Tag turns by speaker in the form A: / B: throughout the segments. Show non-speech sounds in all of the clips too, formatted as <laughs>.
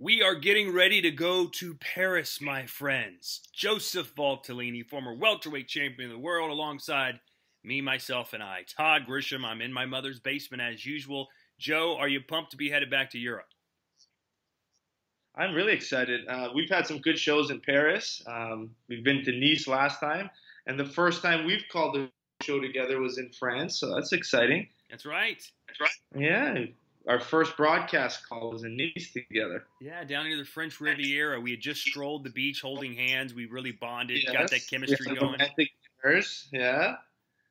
A: We are getting ready to go to Paris, my friends. Joseph Valtellini, former welterweight champion of the world, alongside me, myself, and I. Todd Grisham, I'm in my mother's basement as usual. Joe, are you pumped to be headed back to Europe?
B: I'm really excited. Uh, we've had some good shows in Paris. Um, we've been to Nice last time, and the first time we've called the show together was in France, so that's exciting.
A: That's right.
B: That's right. Yeah, our first broadcast call was in Nice together.
A: Yeah, down near the French Riviera. We had just strolled the beach holding hands. We really bonded, yes. got that chemistry going.
B: yeah.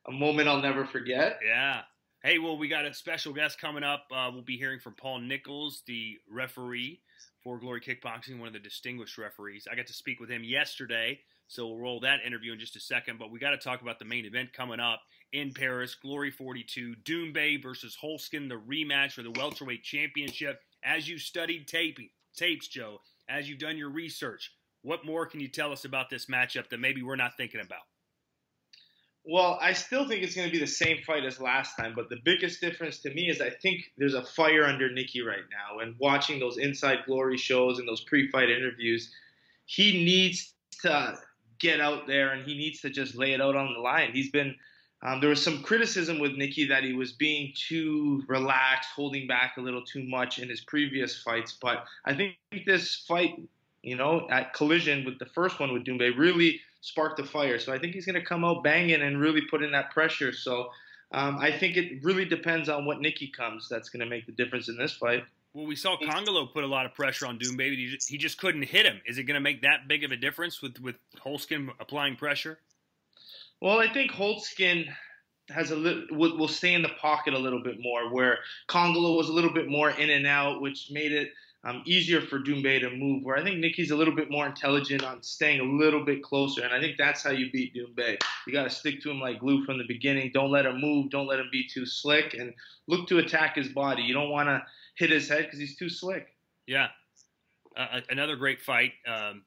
B: A moment I'll never forget.
A: Yeah. Hey, well, we got a special guest coming up. Uh, we'll be hearing from Paul Nichols, the referee for Glory Kickboxing, one of the distinguished referees. I got to speak with him yesterday, so we'll roll that interview in just a second. But we got to talk about the main event coming up in Paris, Glory 42, Doumbé versus Holzken, the rematch for the welterweight championship. As you studied taping, tapes, Joe, as you've done your research, what more can you tell us about this matchup that maybe we're not thinking about?
B: Well, I still think it's going to be the same fight as last time, but the biggest difference to me is I think there's a fire under Nieky right now. And watching those Inside Glory shows and those pre-fight interviews, he needs to get out there and he needs to just lay it out on the line. He's been um, there was some criticism with Nieky that he was being too relaxed, holding back a little too much in his previous fights. But I think this fight, you know, at collision with the first one with Doumbé, really sparked a fire. So I think he's going to come out banging and really put in that pressure. So um, I think it really depends on what Nieky comes. That's going to make the difference in this fight.
A: Well, we saw Kongolo put a lot of pressure on Doumbé. He just, he just couldn't hit him. Is it going to make that big of a difference with with Holzken applying pressure?
B: Well, I think Holzken has a little will, stay in the pocket a little bit more, where Kongolo was a little bit more in and out, which made it um, easier for Doumbé to move. Where I think Nieky's a little bit more intelligent on staying a little bit closer, and I think that's how you beat Doumbé. You got to stick to him like glue from the beginning. Don't let him move. Don't let him be too slick, and look to attack his body. You don't want to hit his head because he's too slick.
A: Yeah, uh, another great fight. Um,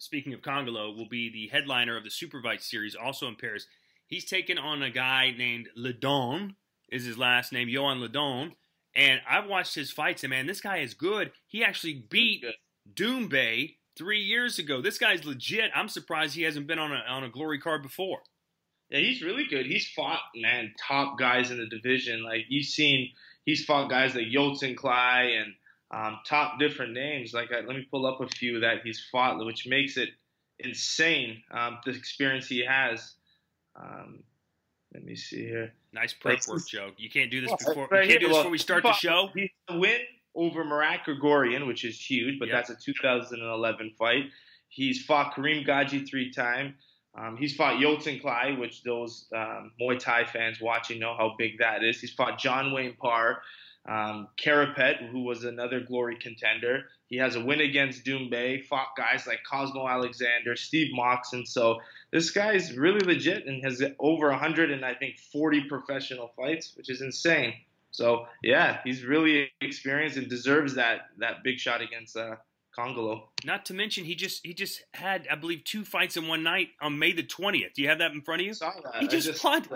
A: speaking of Kongolo, will be the headliner of the Superfight series, also in Paris. He's taken on a guy named Lidon, is his last name, Yohan Lidon. And I've watched his fights, and man, this guy is good. He actually beat Doumbé three years ago. This guy's legit. I'm surprised he hasn't been on a on a glory card before.
B: Yeah, he's really good. He's fought man top guys in the division. Like you've seen, he's fought guys like Yodsanklai Clay and um, top different names. Like, I, let me pull up a few that he's fought, which makes it insane. Um, the experience he has. Um, let me see here.
A: Nice prep work, Joe. You can't do this before. Right you can't do this before we start the show.
B: He's a win over Marat Grigorian, which is huge, but yep. that's a 2011 fight. He's fought Karim Ghajji three times. Um, he's fought Yodsanklai, which those um, Muay Thai fans watching know how big that is. He's fought John Wayne Parr, um, Karapet, who was another glory contender, he has a win against Doumbé, fought guys like Cosmo Alexander, Steve Moxon. So this guy's really legit and has over 100 and I think 40 professional fights, which is insane. So yeah, he's really experienced and deserves that that big shot against uh, Kongolo.
A: Not to mention he just he just had I believe two fights in one night on May the 20th. Do you have that in front of you? I
B: saw that.
A: He just,
B: just
A: fought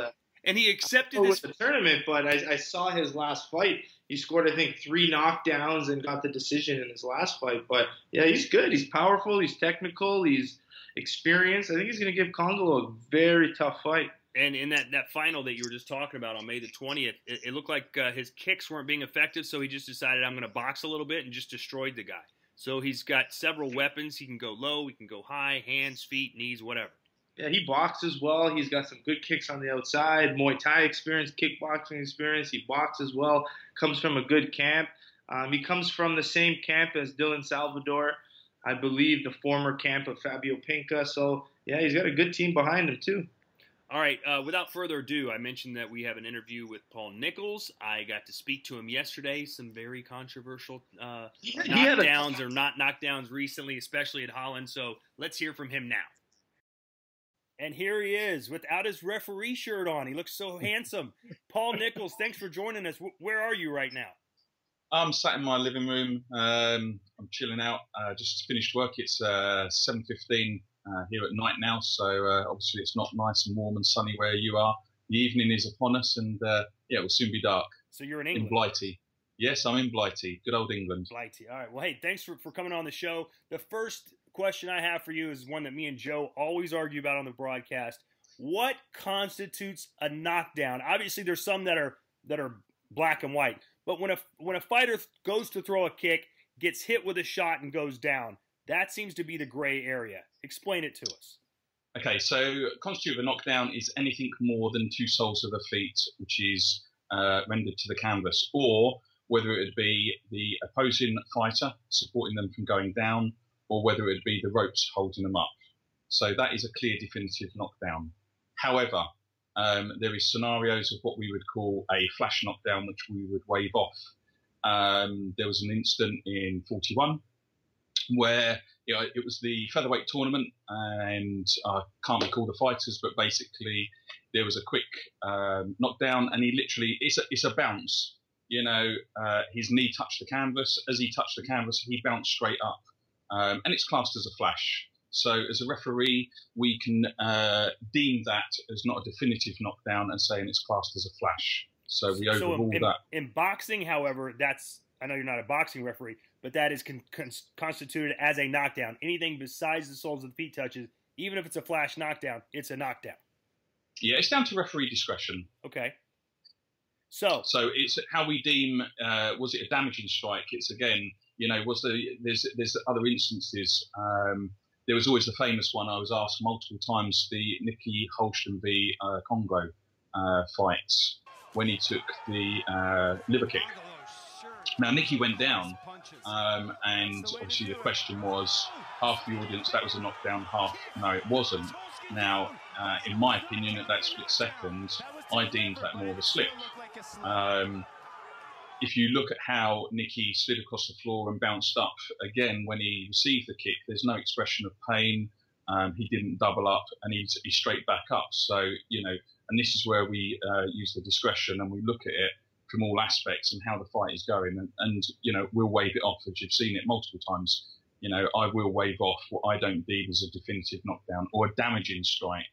A: and he accepted this
B: the tournament. But I, I, saw his last fight. He scored, I think, three knockdowns and got the decision in his last fight. But yeah, he's good. He's powerful. He's technical. He's experienced. I think he's going to give Kongolo a very tough fight.
A: And in that, that final that you were just talking about on May the 20th, it, it looked like uh, his kicks weren't being effective, so he just decided, I'm going to box a little bit and just destroyed the guy. So he's got several weapons. He can go low, he can go high, hands, feet, knees, whatever
B: yeah, he boxes well. He's got some good kicks on the outside, Muay Thai experience, kickboxing experience. He boxes well. Comes from a good camp. Um, he comes from the same camp as Dylan Salvador, I believe, the former camp of Fabio Pinca. So yeah, he's got a good team behind him too.
A: All right. Uh, without further ado, I mentioned that we have an interview with Paul Nichols. I got to speak to him yesterday. Some very controversial uh, yeah, knockdowns a- or not knockdowns recently, especially at Holland. So let's hear from him now. And here he is without his referee shirt on. He looks so <laughs> handsome. Paul Nichols, thanks for joining us. Where are you right now?
C: I'm sat in my living room. Um, I'm chilling out. Uh, just finished work. It's uh, 7:15 uh, here at night now, so uh, obviously it's not nice and warm and sunny where you are. The evening is upon us, and uh, yeah, it will soon be dark.
A: So you're in England.
C: In Blighty. Yes, I'm in Blighty, good old England.
A: Blighty. All right. Well, hey, thanks for, for coming on the show. The first question I have for you is one that me and Joe always argue about on the broadcast. What constitutes a knockdown? Obviously, there's some that are that are black and white, but when a when a fighter goes to throw a kick, gets hit with a shot, and goes down, that seems to be the gray area. Explain it to us.
C: Okay, so constitute of a knockdown is anything more than two soles of the feet, which is uh, rendered to the canvas, or whether it would be the opposing fighter supporting them from going down, or whether it would be the ropes holding them up. So that is a clear, definitive knockdown. However, um, there is scenarios of what we would call a flash knockdown, which we would wave off. Um, there was an incident in 41 where you know, it was the featherweight tournament, and I can't recall the fighters, but basically there was a quick um, knockdown, and he literally it's a it's a bounce. You know, uh, his knee touched the canvas. As he touched the canvas, he bounced straight up, um, and it's classed as a flash. So, as a referee, we can uh, deem that as not a definitive knockdown and saying it's classed as a flash. So we overrule
A: so in,
C: that.
A: In boxing, however, that's I know you're not a boxing referee, but that is con- con- constituted as a knockdown. Anything besides the soles of the feet touches, even if it's a flash knockdown, it's a knockdown.
C: Yeah, it's down to referee discretion.
A: Okay. So,
C: so it's how we deem. Uh, was it a damaging strike? It's again, you know, was there? There's there's other instances. Um, there was always the famous one I was asked multiple times: the Nieky Holzken v uh, Congo uh, fight when he took the uh, liver kick. Now, Nieky went down, um, and obviously the question was half the audience that was a knockdown, half no, it wasn't. Now, uh, in my opinion, at that split second, I deemed that more of a slip. Um, if you look at how Nieky slid across the floor and bounced up again when he received the kick, there's no expression of pain. Um, he didn't double up and he's, he's straight back up. So, you know, and this is where we uh, use the discretion and we look at it from all aspects and how the fight is going. And, and, you know, we'll wave it off as you've seen it multiple times. You know, I will wave off what I don't deem as a definitive knockdown or a damaging strike.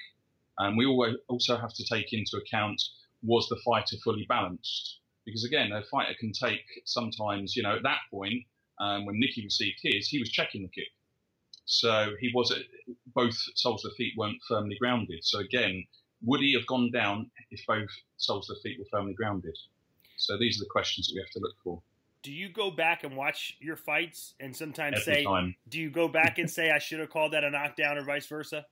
C: And we also have to take into account was the fighter fully balanced? Because again, a fighter can take sometimes, you know, at that point, um, when Nieky received his, he was checking the kick. So he was both soles of the feet weren't firmly grounded. So again, would he have gone down if both soles of the feet were firmly grounded? So these are the questions that we have to look for.
A: Do you go back and watch your fights and sometimes
C: Every
A: say,
C: time.
A: do you go back and say, I should have called that a knockdown or vice versa?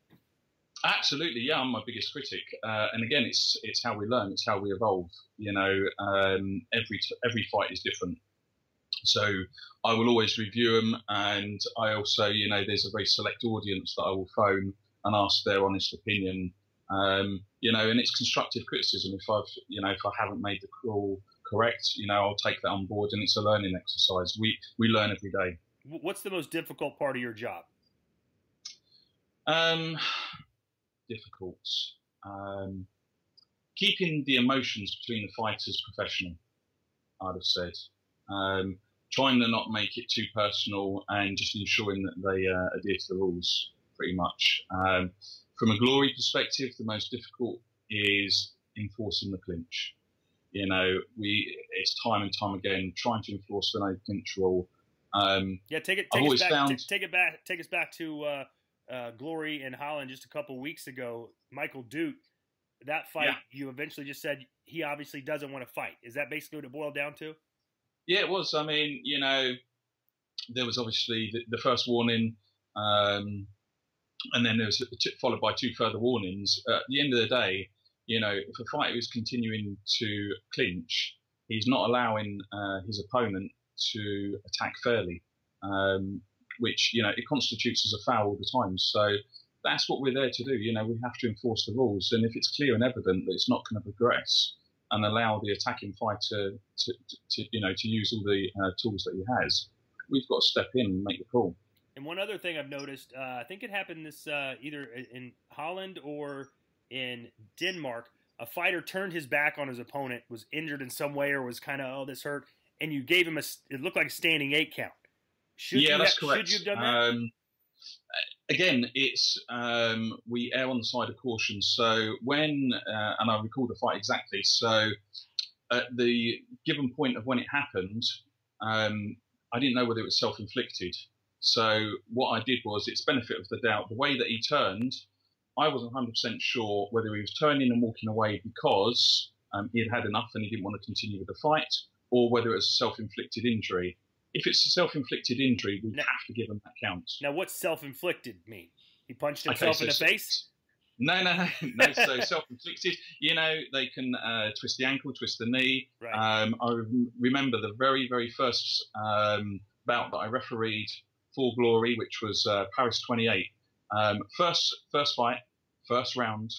C: Absolutely, yeah. I'm my biggest critic, uh, and again, it's it's how we learn, it's how we evolve. You know, um, every every fight is different, so I will always review them, and I also, you know, there's a very select audience that I will phone and ask their honest opinion. Um, you know, and it's constructive criticism. If I've, you know, if I haven't made the call correct, you know, I'll take that on board, and it's a learning exercise. We we learn every day.
A: What's the most difficult part of your job?
C: Um, difficult. Um, keeping the emotions between the fighters professional, I'd have said. Um, trying to not make it too personal and just ensuring that they uh, adhere to the rules pretty much. Um, from a glory perspective, the most difficult is enforcing the clinch. You know, we it's time and time again trying to enforce the no clinch rule. Um,
A: yeah, take it. Take us back. Found, take it back. Take us back to uh, uh, Glory in Holland just a couple weeks ago. Michael Duut, that fight, yeah. you eventually just said he obviously doesn't want to fight. Is that basically what it boiled down to?
C: Yeah, it was. I mean, you know, there was obviously the, the first warning, um, and then there was followed by two further warnings. at the end of the day, you know, if a fighter is continuing to clinch, he's not allowing uh, his opponent to attack fairly. Um, which you know it constitutes as a foul all the time. So that's what we're there to do. You know, we have to enforce the rules, and if it's clear and evident that it's not going to progress, and allow the attacking fighter to, to, to you know to use all the uh, tools that he has, we've got to step in and make the call.
A: And one other thing I've noticed, uh, I think it happened this uh, either in Holland or in Denmark. A fighter turned his back on his opponent, was injured in some way, or was kind of oh this hurt, and you gave him a. It looked like a standing eight count.
C: Should yeah, that's ha- correct. Should you have done that? Um, again, it's um, we err on the side of caution. So when uh, and I recall the fight exactly. So at the given point of when it happened, um, I didn't know whether it was self-inflicted. So what I did was, its benefit of the doubt, the way that he turned, I wasn't 100% sure whether he was turning and walking away because um, he had had enough and he didn't want to continue with the fight, or whether it was a self-inflicted injury. If it's a self-inflicted injury, we
A: Now-
C: have to give him that count.
A: Now, what's self-inflicted mean? He punched
C: Okay,
A: himself
C: so
A: in the face.
C: No, no, <laughs> no. no so self-inflicted. You know, they can uh, twist the ankle, twist the knee.
A: Right.
C: Um, I remember the very, very first um, bout that I refereed for Glory, which was uh, Paris 28. Um, first, first fight, first round,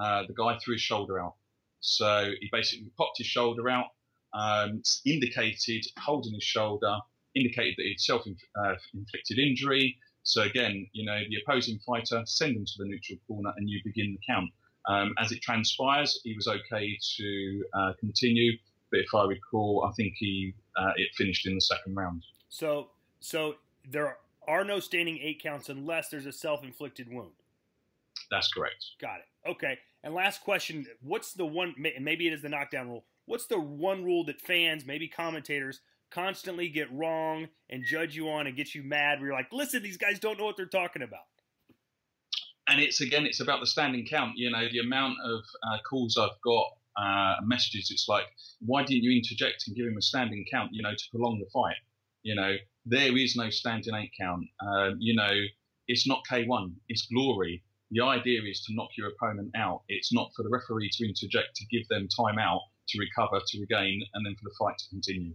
C: uh, the guy threw his shoulder out. So he basically popped his shoulder out, um, indicated holding his shoulder, indicated that he'd self-inflicted injury. So again, you know, the opposing fighter send him to the neutral corner, and you begin the count. Um, as it transpires, he was okay to uh, continue, but if I recall, I think he uh, it finished in the second round.
A: So, so there are no standing eight counts unless there's a self-inflicted wound.
C: That's correct.
A: Got it. Okay. And last question: What's the one? Maybe it is the knockdown rule. What's the one rule that fans, maybe commentators, constantly get wrong and judge you on and get you mad? Where you're like, listen, these guys don't know what they're talking about.
C: And it's again, it's about the standing count. You know, the amount of uh, calls I've got, uh, messages. It's like, why didn't you interject and give him a standing count? You know, to prolong the fight. You know, there is no standing eight count. Um, you know, it's not K1. It's glory. The idea is to knock your opponent out. It's not for the referee to interject to give them time out to recover, to regain, and then for the fight to continue.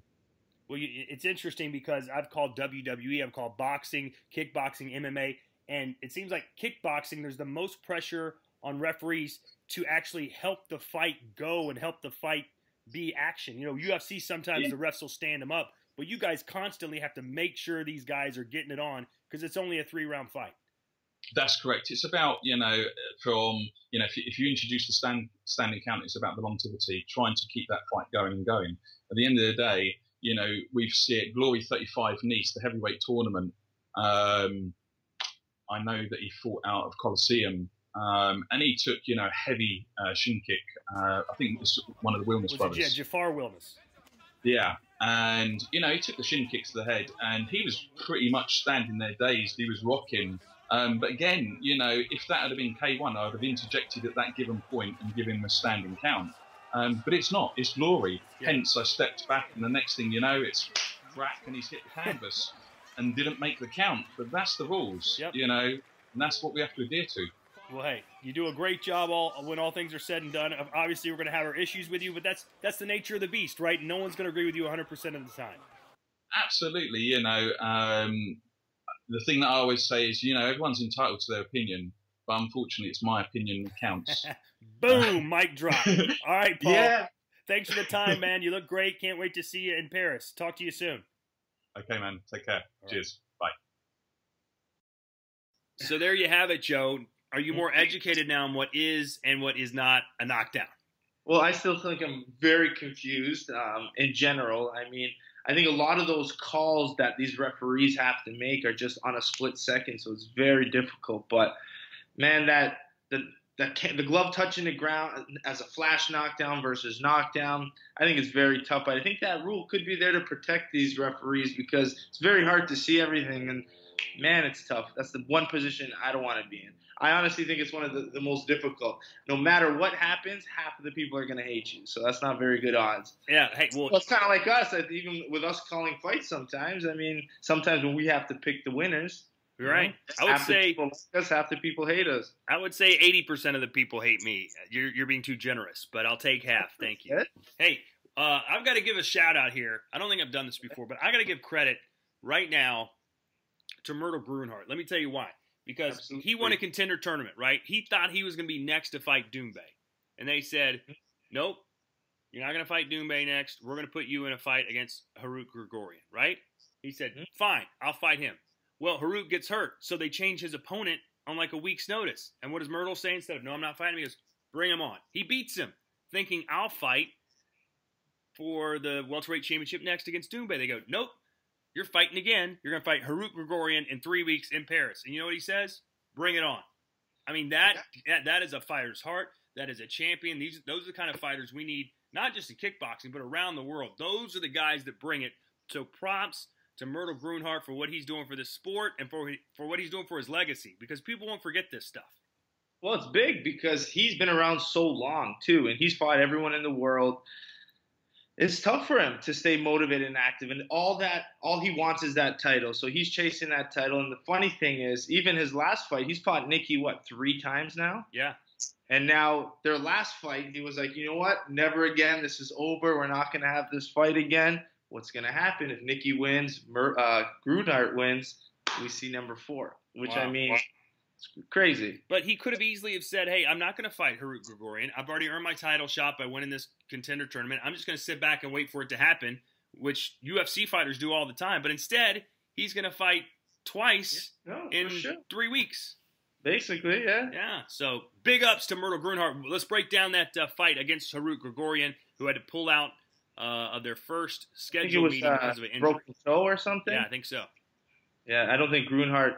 A: Well, it's interesting because I've called WWE, I've called boxing, kickboxing, MMA, and it seems like kickboxing, there's the most pressure on referees to actually help the fight go and help the fight be action. You know, UFC sometimes
C: Yeah.
A: the refs will stand them up, but you guys constantly have to make sure these guys are getting it on because it's only a three round fight.
C: That's correct. It's about you know from you know if you, if you introduce the stand, standing count, it's about the longevity, trying to keep that fight going and going. At the end of the day, you know we see it Glory 35 Nice, the heavyweight tournament. Um, I know that he fought out of Coliseum, um, and he took you know heavy uh, shin kick. Uh, I think it was one of the Wilnis
A: Was it
C: brothers.
A: Ja- Jahfarr Wilnis?
C: Yeah, and you know he took the shin kicks to the head, and he was pretty much standing there dazed. He was rocking. Um, but again, you know, if that had been K1, I would have interjected at that given point and given him a standing count. Um, but it's not. It's glory.
A: Yeah.
C: Hence, I stepped back, and the next thing you know, it's crack, and he's hit the canvas and didn't make the count. But that's the rules,
A: Yep.
C: you know, and that's what we have to adhere to.
A: Well, hey, you do a great job all when all things are said and done. Obviously, we're going to have our issues with you, but that's that's the nature of the beast, right? No one's going to agree with you 100% of the time.
C: Absolutely, you know, um, the thing that I always say is, you know, everyone's entitled to their opinion, but unfortunately, it's my opinion that counts. <laughs>
A: Boom, mic drop. <laughs> All right, Paul.
B: Yeah.
A: Thanks for the time, man. You look great. Can't wait to see you in Paris. Talk to you soon.
C: okay, man. Take care.
A: right.
C: Cheers. Bye.
A: So there you have it, Joe. Are you more educated now on what is and what is not a knockdown?
B: Well, I still think I'm very confused um, in general. I mean, I think a lot of those calls that these referees have to make are just on a split second, so it's very difficult. But man, that the the, the glove touching the ground uh, as a flash knockdown versus knockdown, I think it's very tough. But I think that rule could be there to protect these referees because it's very hard to see everything, and man, it's tough. That's the one position I don't want to be in. I honestly think it's one of the, the most difficult. No matter what happens, half of the people are going to hate you. So that's not very good odds.
A: Yeah. Hey, well,
B: Well, it's kind of like us. Even with us calling fights sometimes, I mean, sometimes when we have to pick the winners,
A: right. I would say
B: people like half the people hate us.
A: I would say 80% of the people hate me. You're you're being too generous, but I'll take half. <laughs> Thank you. Hey, uh, I've got to give a shout out here. I don't think I've done this before, but I got to give credit right now to Murthel Groenhart. Let me tell you why. Because
B: Absolutely.
A: he won a contender tournament, right? He thought he was going to be next to fight Doumbé. And they said, nope, you're not going to fight Doumbé next. We're going to put you in a fight against Harut Grigorian, right? He said,
B: Mhm.
A: fine, I'll fight him. Well, Harut gets hurt, so they change his opponent on like a week's notice. And what does Murthel say instead of, no, I'm not fighting him? He goes, bring him on. He beats him, thinking, I'll fight for the welterweight championship next against Doumbé. They go, nope, you're fighting again. You're going to fight Harut Grigorian in three weeks in Paris. And you know what he says? Bring it on. I mean, that, that, that is a fighter's heart. That is a champion. These, those are the kind of fighters we need not just in kickboxing, but around the world. Those are the guys that bring it. So props to Murthel Groenhart for what he's doing for the sport and for for what he's doing for his legacy, because people won't forget this stuff.
B: Well, it's big because he's been around so long too, and he's fought everyone in the world. It's tough for him to stay motivated and active, and all that, all he wants is that title. So he's chasing that title. And the funny thing is, even his last fight, he's fought Nieky what three times now?
A: Yeah.
B: And now their last fight, he was like, you know what? Never again. This is over. We're not going to have this fight again. What's going to happen if Nieky wins, Mer- uh, Groenhart wins? We see number four, which wow. I mean, it's crazy.
A: But he could have easily have said, "Hey, I'm not going to fight Harut Grigorian. I've already earned my title shot by winning this contender tournament. I'm just going to sit back and wait for it to happen," which UFC fighters do all the time. But instead, he's going to fight twice yeah, no, in sure. three weeks.
B: Basically, yeah.
A: Yeah. So big ups to Murthel Groenhart. Let's break down that uh, fight against Harut Grigorian, who had to pull out uh, of their first scheduled meeting uh, because of an injury.
B: Broken toe or something.
A: Yeah, I think so.
B: Yeah, I don't think Groenhart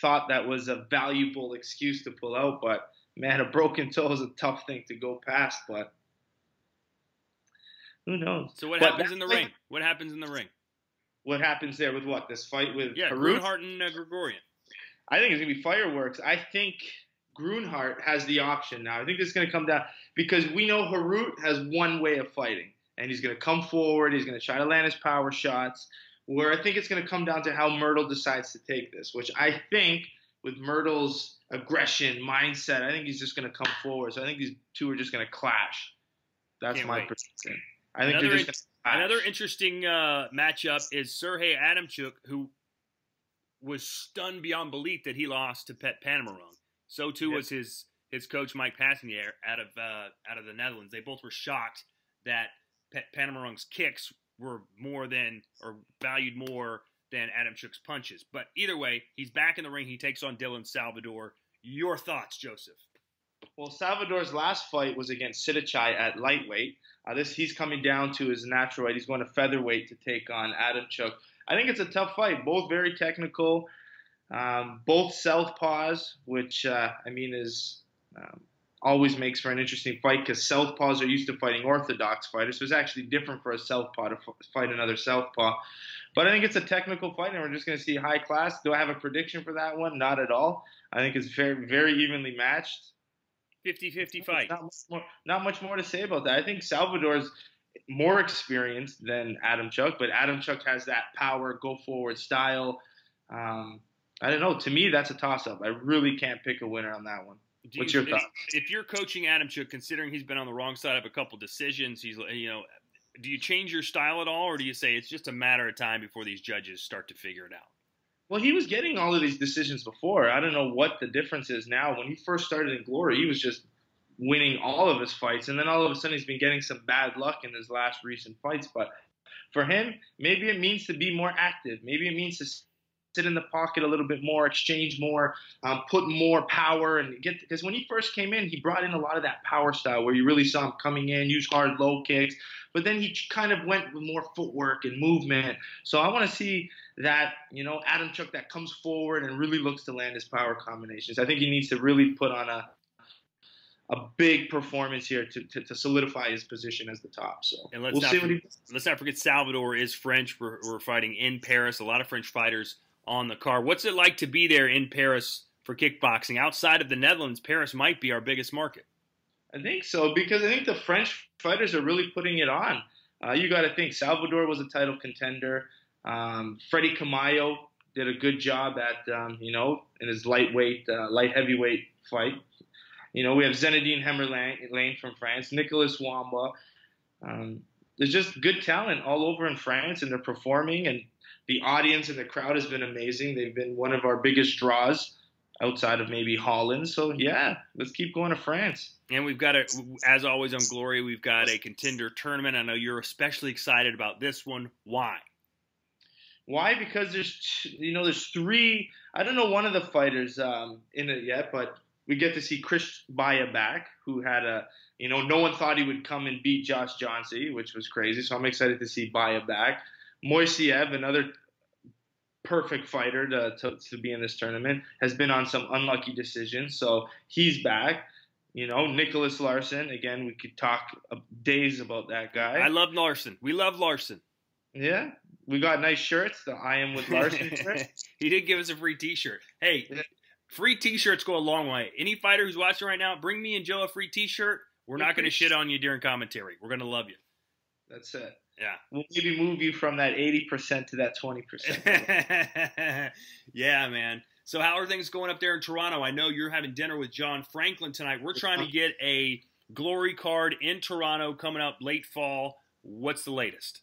B: thought that was a valuable excuse to pull out, but man, a broken toe is a tough thing to go past. But who knows?
A: So what but happens in the ring? What happens in the ring?
B: What happens there with what this fight with
A: yeah
B: Harut?
A: Groenhart and uh, Grigorian?
B: I think it's gonna be fireworks. I think Groenhart has the option now. I think this is gonna come down because we know Harut has one way of fighting, and he's gonna come forward. He's gonna try to land his power shots where I think it's going to come down to how Murthel decides to take this, which I think with Murthel's aggression, mindset, I think he's just going to come forward. So I think these two are just going to clash. That's Can't my wait. prediction. I think
A: another,
B: they're just
A: another interesting uh, matchup is Sergey Adamchuk, who was stunned beyond belief that he lost to Petpanomrung. So too was his his coach Mike Passenier out of uh, out of the Netherlands. They both were shocked that Panomrung's kicks were more than or valued more than Adamchuk's punches. But either way, he's back in the ring. He takes on Dylan Salvador. Your thoughts, Joseph?
B: Well, Salvador's last fight was against Sitthichai at lightweight. Uh, this he's coming down to his natural weight. He's going to featherweight to take on Adamchuk. I think it's a tough fight. Both very technical. Um, both southpaws, which uh, I mean is um, always makes for an interesting fight because southpaws are used to fighting orthodox fighters. So it's actually different for a southpaw to fight another southpaw. But I think it's a technical fight, and we're just going to see high class. Do I have a prediction for that one? Not at all. I think it's very, very evenly matched.
A: 50-50 fight.
B: Not much, more, not much more to say about that. I think Salvador's more experienced than Adamchuk, but Adamchuk has that power, go forward style. Um, I don't know. To me, that's a toss up. I really can't pick a winner on that one. Do What's
A: you,
B: your thoughts?
A: If you're coaching Adamchuk, considering he's been on the wrong side of a couple decisions, he's you know, do you change your style at all, or do you say it's just a matter of time before these judges start to figure it out?
B: Well, he was getting all of these decisions before. I don't know what the difference is now. When he first started in Glory, he was just winning all of his fights, and then all of a sudden he's been getting some bad luck in his last recent fights. But for him, maybe it means to be more active. Maybe it means to sit in the pocket a little bit more, exchange more, um, put more power, and get because when he first came in, he brought in a lot of that power style where you really saw him coming in, use hard low kicks, but then he kind of went with more footwork and movement. So I want to see that you know Adamchuk that comes forward and really looks to land his power combinations. I think he needs to really put on a a big performance here to, to, to, solidify his position as the top. So
A: and let's we'll not, see what he Let's not forget Salvador is French. We're, we're fighting in Paris. A lot of French fighters on the car. What's it like to be there in Paris for kickboxing? Outside of the Netherlands, Paris might be our biggest market.
B: I think so because I think the French fighters are really putting it on. Uh, you got to think Salvador was a title contender. Um, Freddy Kemayo did a good job at um, you know in his lightweight, uh, light heavyweight fight. You know we have Zinedine Hameur-Lain from France, Nicolas Wamba. Um, there's just good talent all over in France, and they're performing. And the audience and the crowd has been amazing. They've been one of our biggest draws outside of maybe Holland. So yeah, let's keep going to France.
A: And we've got a, as always on Glory, we've got a contender tournament. I know you're especially excited about this one. Why?
B: Why? Because there's, you know, there's three. I don't know one of the fighters um, in it yet, but we get to see Chris Baya back, who had a, you know, no one thought he would come and beat Josh Jauncey, which was crazy. So I'm excited to see Baya back. Moiseev, another perfect fighter to, to, to, be in this tournament, has been on some unlucky decisions. So he's back. You know, Niclas Larsen. Again, we could talk days about that guy.
A: I love Larsen. We love Larsen.
B: Yeah, we got nice shirts. The I am with Larsen <laughs> shirt.
A: he did give us a free T-shirt. Hey, yeah. free T-shirts go a long way. Any fighter who's watching right now, bring me and Joe a free T-shirt. We're not going to shit on you during commentary. We're going to love you.
B: That's it.
A: Yeah.
B: We'll maybe move you from that 80% to that
A: 20%. <laughs> yeah, man. So how are things going up there in Toronto? I know you're having dinner with Jon Franklin tonight. We're trying to get a glory card in Toronto coming up late fall. What's the latest?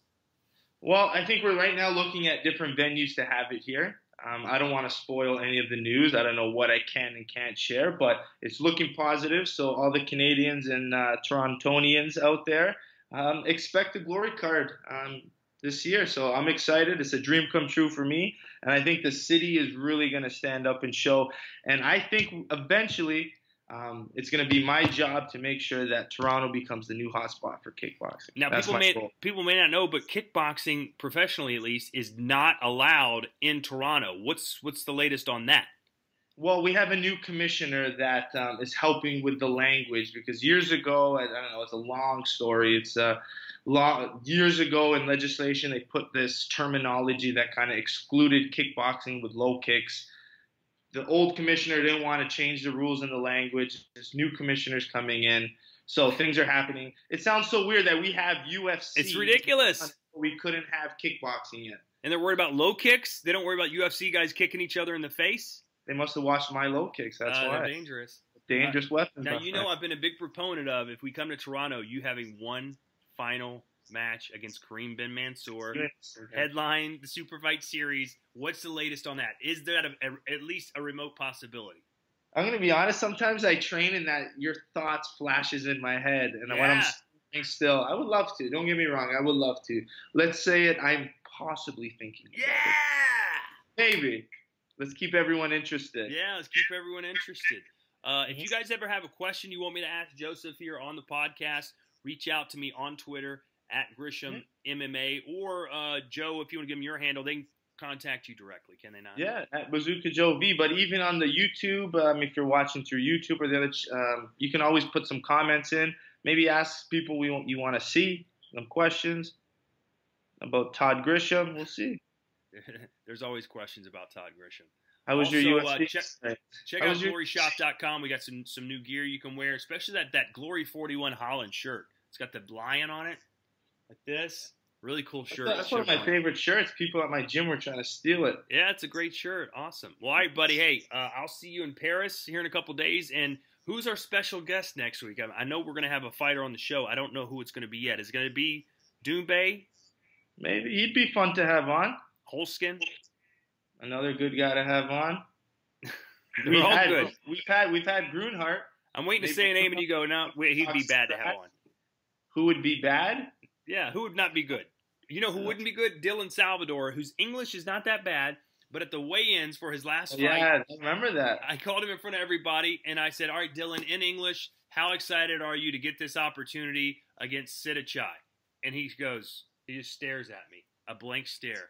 B: Well, I think we're right now looking at different venues to have it here. Um, I don't want to spoil any of the news. I don't know what I can and can't share, but it's looking positive. So all the Canadians and uh, Torontonians out there, um, expect a glory card um, this year. So I'm excited. It's a dream come true for me, and I think the city is really going to stand up and show. And I think eventually um, it's going to be my job to make sure that Toronto becomes the new hotspot for kickboxing.
A: Now, That's people may goal. people may not know, but kickboxing professionally, at least, is not allowed in Toronto. What's what's the latest on that?
B: Well, we have a new commissioner that um, is helping with the language because years ago, I, don't know, it's a long story. It's uh, long, years ago in legislation, they put this terminology that kind of excluded kickboxing with low kicks. The old commissioner didn't want to change the rules in the language. This new commissioner's coming in, so things are happening. It sounds so weird that we have UFC.
A: It's ridiculous.
B: We couldn't have kickboxing yet.
A: And they're worried about low kicks. They don't worry about UFC guys kicking each other in the face.
B: They must have watched my low kicks. That's uh,
A: why. Dangerous.
B: Dangerous uh, weapons.
A: Now you know I've been a big proponent of if we come to Toronto, you having one final match against Karim Benmansour, yes, headline the Super Fight Series. What's the latest on that? Is that a, a, at least a remote possibility?
B: I'm gonna be honest. Sometimes I train in that your thoughts flashes in my head, and yeah. when I'm staying still, I would love to. Don't get me wrong. I would love to. Let's say it. I'm possibly thinking.
A: Yeah.
B: Maybe. Let's keep everyone interested.
A: Yeah, let's keep everyone interested. Uh, if you guys ever have a question you want me to ask Joseph here on the podcast, reach out to me on Twitter at Grisham mm-hmm. MMA or uh, Joe, if you want to give them your handle, they can contact you directly, can they not?
B: Yeah, at Bazooka Joe V. But even on the YouTube, um, if you're watching through YouTube or the other, um, you can always put some comments in. Maybe ask people we want, you want to see some questions about Todd Grisham. We'll see. <laughs>
A: There's always questions about Todd Grisham.
B: How was also, your UFC?
A: Uh, check, check out gloryshop.com. We got some some new gear you can wear, especially that that Glory 41 Holland shirt. It's got the lion on it, like this. Really cool shirt.
B: That's, that's one of my favorite shirts. People at my gym were trying to steal it.
A: Yeah, it's a great shirt. Awesome. Well, all right, buddy. Hey, uh, I'll see you in Paris here in a couple days. And who's our special guest next week? I know we're going to have a fighter on the show. I don't know who it's going to be yet. Is it going to be Doumbé?
B: Maybe he'd be fun to have on.
A: Holzken.
B: Another good guy to have on. <laughs>
A: We've
B: had,
A: good.
B: We've had we've had Groenhart.
A: I'm waiting to say a name and you go, no, wait, he'd be bad to have on.
B: Who would be bad?
A: Yeah, who would not be good? You know who uh, wouldn't be good? Dylan Salvador, whose English is not that bad, but at the weigh-ins for his last fight,
B: yeah, I remember that.
A: I called him in front of everybody and I said, "All right, Dylan, in English, how excited are you to get this opportunity against Sitthichai?" And he goes, he just stares at me, a blank stare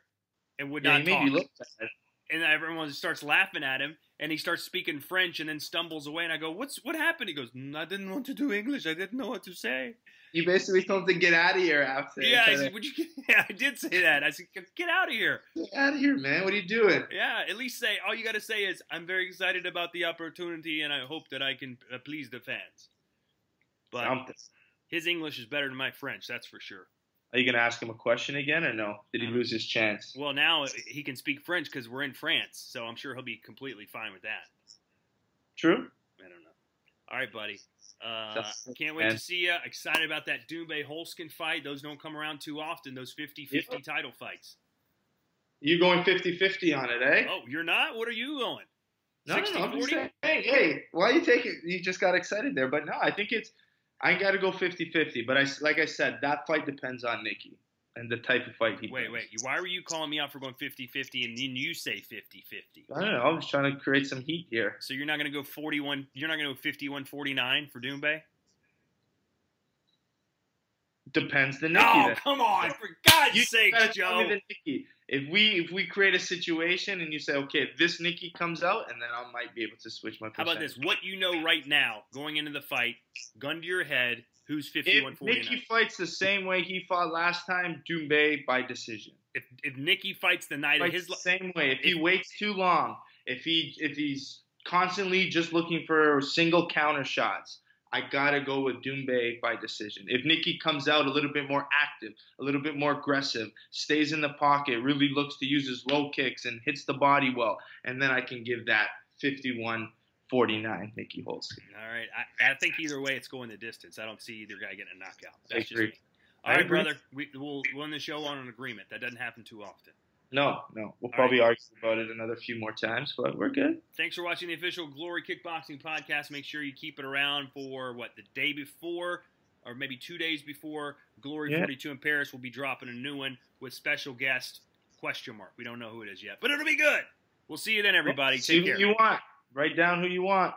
A: and would yeah, not talk. look bad. And everyone starts laughing at him, and he starts speaking French, and then stumbles away. And I go, "What's what happened?" He goes, "I didn't want to do English. I didn't know what to say."
B: You basically told him to get out of here after.
A: Yeah, I said, "Would you?" Get, <laughs> yeah, I did say that. I said, "Get out of here."
B: Get out of here, man. What are you doing?
A: Yeah, at least say all you got to say is, "I'm very excited about the opportunity, and I hope that I can uh, please the fans." But Something. his English is better than my French, that's for sure.
B: Are you going to ask him a question again or no? Did he lose his chance?
A: Well, now he can speak French because we're in France, so I'm sure he'll be completely fine with that.
B: True.
A: I don't know. All right, buddy. Uh, can't wait man. to see you. Excited about that Doumbé Holzken fight. Those don't come around too often, those 50 50 title fights.
B: You going 50 50 on it, eh?
A: Oh, you're not? What are you going?
B: No, 60, no, just saying, hey, hey, why you take it? You just got excited there. But no, I think it's I got to go 50-50, but I like I said, that fight depends on Nieky and the type of fight he
A: Wait, wait. Why were you calling me out for going 50-50 and then you say 50-50?
B: I don't know. I was trying to create some heat here.
A: So you're not going to go 41 you're not going to go 51-49 for Doumbé?
B: Depends the Nieky.
A: Oh,
B: then.
A: come on! For God's
B: You
A: sake, Joe.
B: If we if we create a situation and you say, okay, this Nieky comes out, and then I might be able to switch my.
A: How about this? What you know right now, going into the fight, gun to your head, who's fifty-one
B: If
A: Nieky
B: fights the same way he fought last time, Doumbé by decision.
A: If if Nicky fights the night of his,
B: the same way. If he waits too long, if he if he's constantly just looking for single counter shots, I gotta go with Doumbé by decision. If Nieky comes out a little bit more active, a little bit more aggressive, stays in the pocket, really looks to use his low kicks and hits the body well, and then I can give that 51-49 Nieky Holzke.
A: all right. I, I think either way, it's going the distance. I don't see either guy getting a knockout.
B: I
A: That's just
B: agree.
A: me. All
B: I
A: right, brother. We, we'll we'll end the show on an agreement. That doesn't happen too often.
B: No, no, we'll
A: All
B: probably argue about it another few more times, but we're good.
A: Thanks for watching the official Glory Kickboxing podcast. Make sure you keep it around for what the day before, or maybe two days before Glory
B: Yeah.
A: 42 in Paris. We'll be dropping a new one with special guest question mark. We don't know who it is yet, but it'll be good. We'll see you then, everybody.
B: See
A: Take
B: who
A: care.
B: you want. Write down who you want.